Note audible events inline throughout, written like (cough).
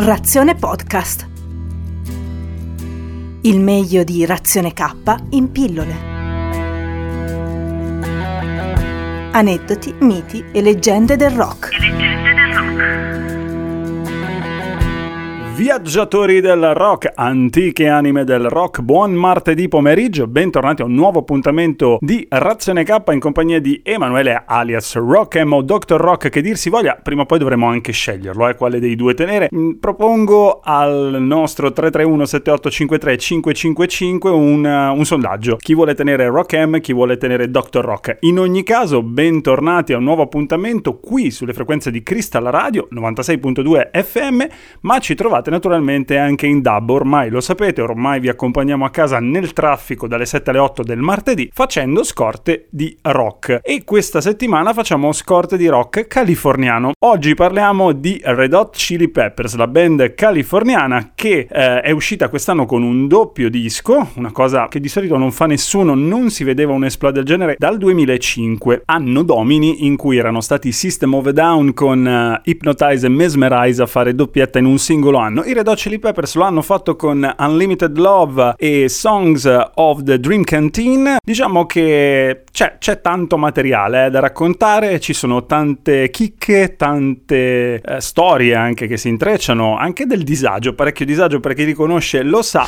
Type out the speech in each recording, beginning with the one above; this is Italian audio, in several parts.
Razione Podcast. Il meglio di Razione K in pillole. Aneddoti, miti e leggende del rock. Viaggiatori del rock, antiche anime del rock, buon martedì pomeriggio, bentornati a un nuovo appuntamento di Razione K in compagnia di Emanuele alias Rock'em o Dr. Rock che dir si voglia, prima o poi dovremo anche sceglierlo, eh, quale dei due tenere. Mm, propongo al nostro 331 7853 555 un, uh, un sondaggio, chi vuole tenere Rock'em, chi vuole tenere Dr. Rock. In ogni caso, bentornati a un nuovo appuntamento qui sulle frequenze di Crystal Radio 96.2 FM, ma ci trovate trovate naturalmente anche in DAB, ormai lo sapete, ormai vi accompagniamo a casa nel traffico dalle 7 alle 8 del martedì facendo scorte di rock. E questa settimana facciamo scorte di rock californiano. Oggi parliamo di Red Hot Chili Peppers, la band californiana che eh, è uscita quest'anno con un doppio disco, una cosa che di solito non fa nessuno, non si vedeva un esploit del genere dal 2005, anno domini in cui erano stati System of a Down con uh, Hypnotize e Mesmerize a fare doppietta in un singolo anno quest'anno. I Red Hot Chili Peppers lo hanno fatto con Unlimited Love e Songs of the Dream Canteen. Diciamo che c'è, c'è tanto materiale eh, da raccontare, ci sono tante chicche, tante eh, storie anche che si intrecciano, anche del disagio, parecchio disagio per chi li conosce lo sa.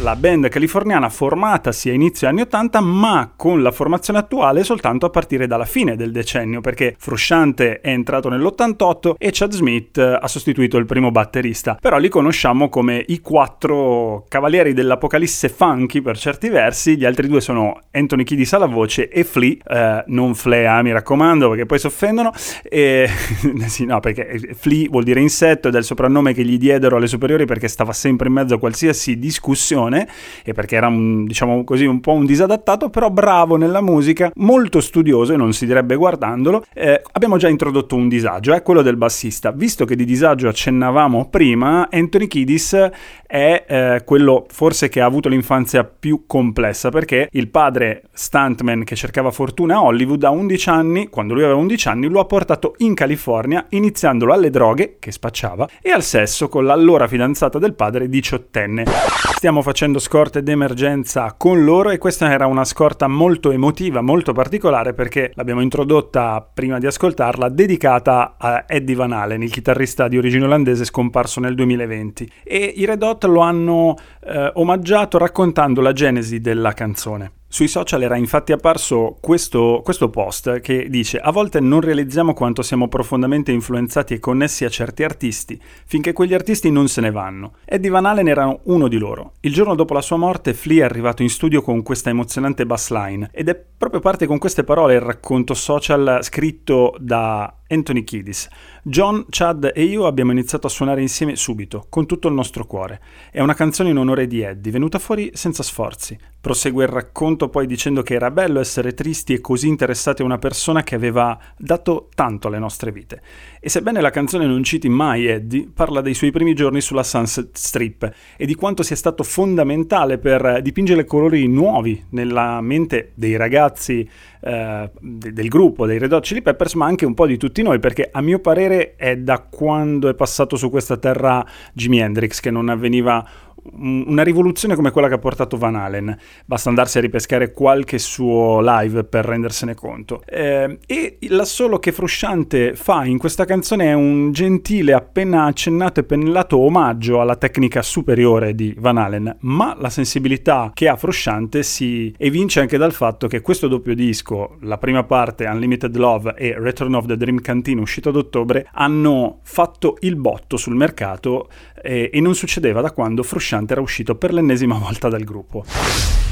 La band californiana formatasi a inizio anni 80 ma con la formazione attuale soltanto a partire dalla fine del decennio perché Frusciante è entrato nell'88 e Chad Smith ha sostituito il primo batterista. Però li conosciamo come i quattro cavalieri dell'apocalisse funky per certi versi gli altri due sono Anthony Kiddis alla voce e Flea eh, non Flea mi raccomando perché poi si offendono e... (laughs) sì no perché Flea vuol dire insetto ed è il soprannome che gli diedero alle superiori perché stava sempre in mezzo a qualsiasi discussione e perché era un, diciamo così un po' un disadattato, però bravo nella musica, molto studioso e non si direbbe guardandolo. Eh, abbiamo già introdotto un disagio, è eh, quello del bassista. Visto che di disagio accennavamo prima, Anthony Kiddis è eh, quello forse che ha avuto l'infanzia più complessa perché il padre stuntman che cercava fortuna a Hollywood a 11 anni, quando lui aveva 11 anni, lo ha portato in California iniziandolo alle droghe che spacciava e al sesso con l'allora fidanzata del padre diciottenne. Stiamo facendo scorte d'emergenza con loro e questa era una scorta molto emotiva, molto particolare perché l'abbiamo introdotta prima di ascoltarla dedicata a Eddie Van Halen, il chitarrista di origine olandese scomparso nel 2020 e i Red Hot lo hanno eh, omaggiato raccontando la genesi della canzone. Sui social era infatti apparso questo, questo, post che dice a volte non realizziamo quanto siamo profondamente influenzati e connessi a certi artisti finché quegli artisti non se ne vanno. Eddie Van Halen era uno di loro. Il giorno dopo la sua morte Flea è arrivato in studio con questa emozionante bassline ed è proprio parte con queste parole il racconto social scritto da Anthony Kiddis. John, Chad e io abbiamo iniziato a suonare insieme subito, con tutto il nostro cuore. È una canzone in onore di Eddie, venuta fuori senza sforzi. Prosegue il racconto poi dicendo che era bello essere tristi e così interessati a una persona che aveva dato tanto alle nostre vite. E sebbene la canzone non citi mai Eddie, parla dei suoi primi giorni sulla Sunset Strip e di quanto sia stato fondamentale per dipingere colori nuovi nella mente dei ragazzi eh, del gruppo, dei Red Hot Chili Peppers, ma anche un po' di tutti noi, perché a mio parere è da quando è passato su questa terra Jimi Hendrix che non avveniva una rivoluzione come quella che ha portato Van Halen. Basta andarsi a ripescare qualche suo live per rendersene conto. Eh, e l'assolo che Frusciante fa in questa canzone è un gentile, appena accennato e pennellato omaggio alla tecnica superiore di Van Halen, ma la sensibilità che ha Frusciante si evince anche dal fatto che questo doppio disco, la prima parte Unlimited Love e Return of the Dream Canteen uscito ad ottobre, hanno fatto il botto sul mercato eh, e non succedeva da quando Frusciante Frusciante era uscito per l'ennesima volta dal gruppo.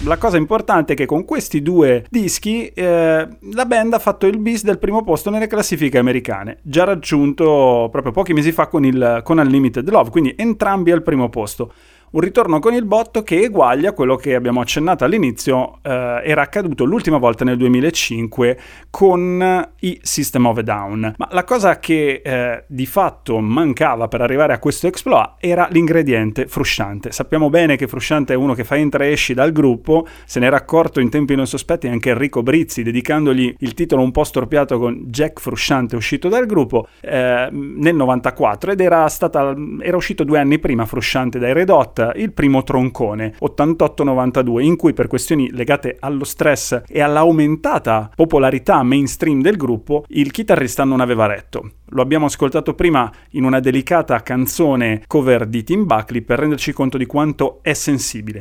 La cosa importante è che con questi due dischi eh, la band ha fatto il bis del primo posto nelle classifiche americane, già raggiunto proprio pochi mesi fa con, il, con Unlimited Love, quindi entrambi al primo posto. Un ritorno con il botto che eguaglia quello che abbiamo accennato all'inizio, eh, era accaduto l'ultima volta nel 2005 con i System of a Down. Ma la cosa che eh, di fatto mancava per arrivare a questo exploit era l'ingrediente Frusciante. Sappiamo bene che Frusciante è uno che fa entra e esci dal gruppo, se ne era accorto in tempi non sospetti anche Enrico Brizzi, dedicandogli il titolo un po' storpiato con Jack Frusciante uscito dal gruppo eh, nel 94 ed era, stata, era uscito due anni prima Frusciante dai Red Hot il primo troncone 88-92 in cui per questioni legate allo stress e all'aumentata popolarità mainstream del gruppo il chitarrista non aveva retto. Lo abbiamo ascoltato prima in una delicata canzone cover di Tim Buckley per renderci conto di quanto è sensibile.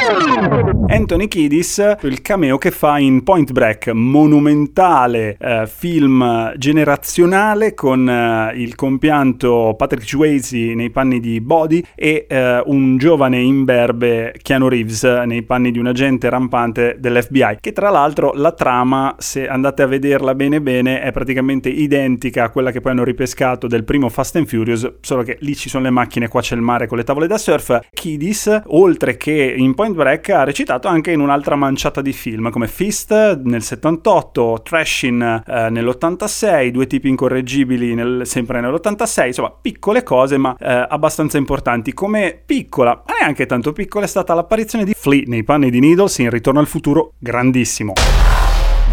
Anthony Kiddis, il cameo che fa in Point Break, monumentale eh, film generazionale con eh, il compianto Patrick Swayze nei panni di Body e eh, un giovane imberbe Keanu Reeves nei panni di un agente rampante dell'FBI, che tra l'altro la trama, se andate a vederla bene bene, è praticamente identica a quella che poi hanno ripescato innescato del primo Fast and Furious, solo che lì ci sono le macchine, qua c'è il mare con le tavole da surf. Kiddis, oltre che in Point Break, ha recitato anche in un'altra manciata di film, come Fist nel 78, Trashing eh, nell'86, Due tipi incorreggibili nel, sempre nell'86, insomma piccole cose ma eh, abbastanza importanti. Come piccola, ma neanche tanto piccola, è stata l'apparizione di Flea nei panni di Needles in Ritorno al futuro, grandissimo.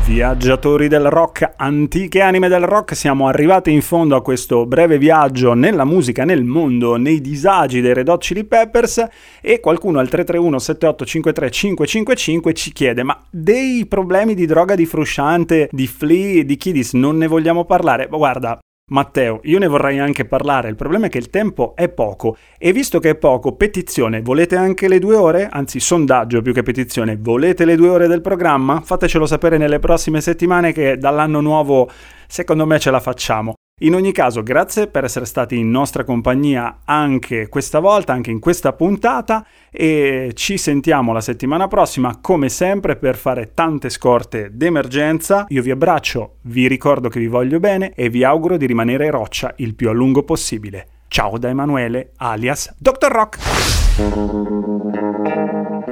Viaggiatori del rock, antiche anime del rock, siamo arrivati in fondo a questo breve viaggio nella musica, nel mondo, nei disagi dei Red Hot Chili Peppers e qualcuno al 331 7853 555 ci chiede ma dei problemi di droga di Frusciante, di Flea, di Kidis non ne vogliamo parlare? Guarda, Matteo, io ne vorrei anche parlare, il problema è che il tempo è poco e visto che è poco, petizione, volete anche le due ore? Anzi, sondaggio più che petizione, volete le due ore del programma? Fatecelo sapere nelle prossime settimane che dall'anno nuovo secondo me ce la facciamo. In ogni caso, grazie per essere stati in nostra compagnia anche questa volta, anche in questa puntata e ci sentiamo la settimana prossima come sempre per fare tante scorte d'emergenza. Io vi abbraccio, vi ricordo che vi voglio bene e vi auguro di rimanere roccia il più a lungo possibile. Ciao da Emanuele, alias Dr. Rock.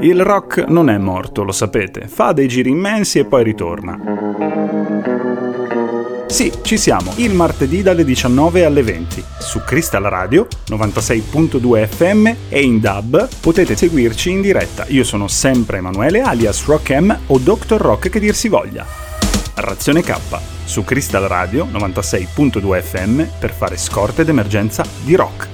Il rock non è morto, lo sapete, fa dei giri immensi e poi ritorna. Sì, ci siamo, il martedì dalle 19 alle 20 su Crystal Radio 96.2 FM e in DAB potete seguirci in diretta. Io sono sempre Emanuele alias Rock M o Dr. Rock che dir si voglia. Razione K su Crystal Radio 96.2 FM per fare scorte d'emergenza di rock.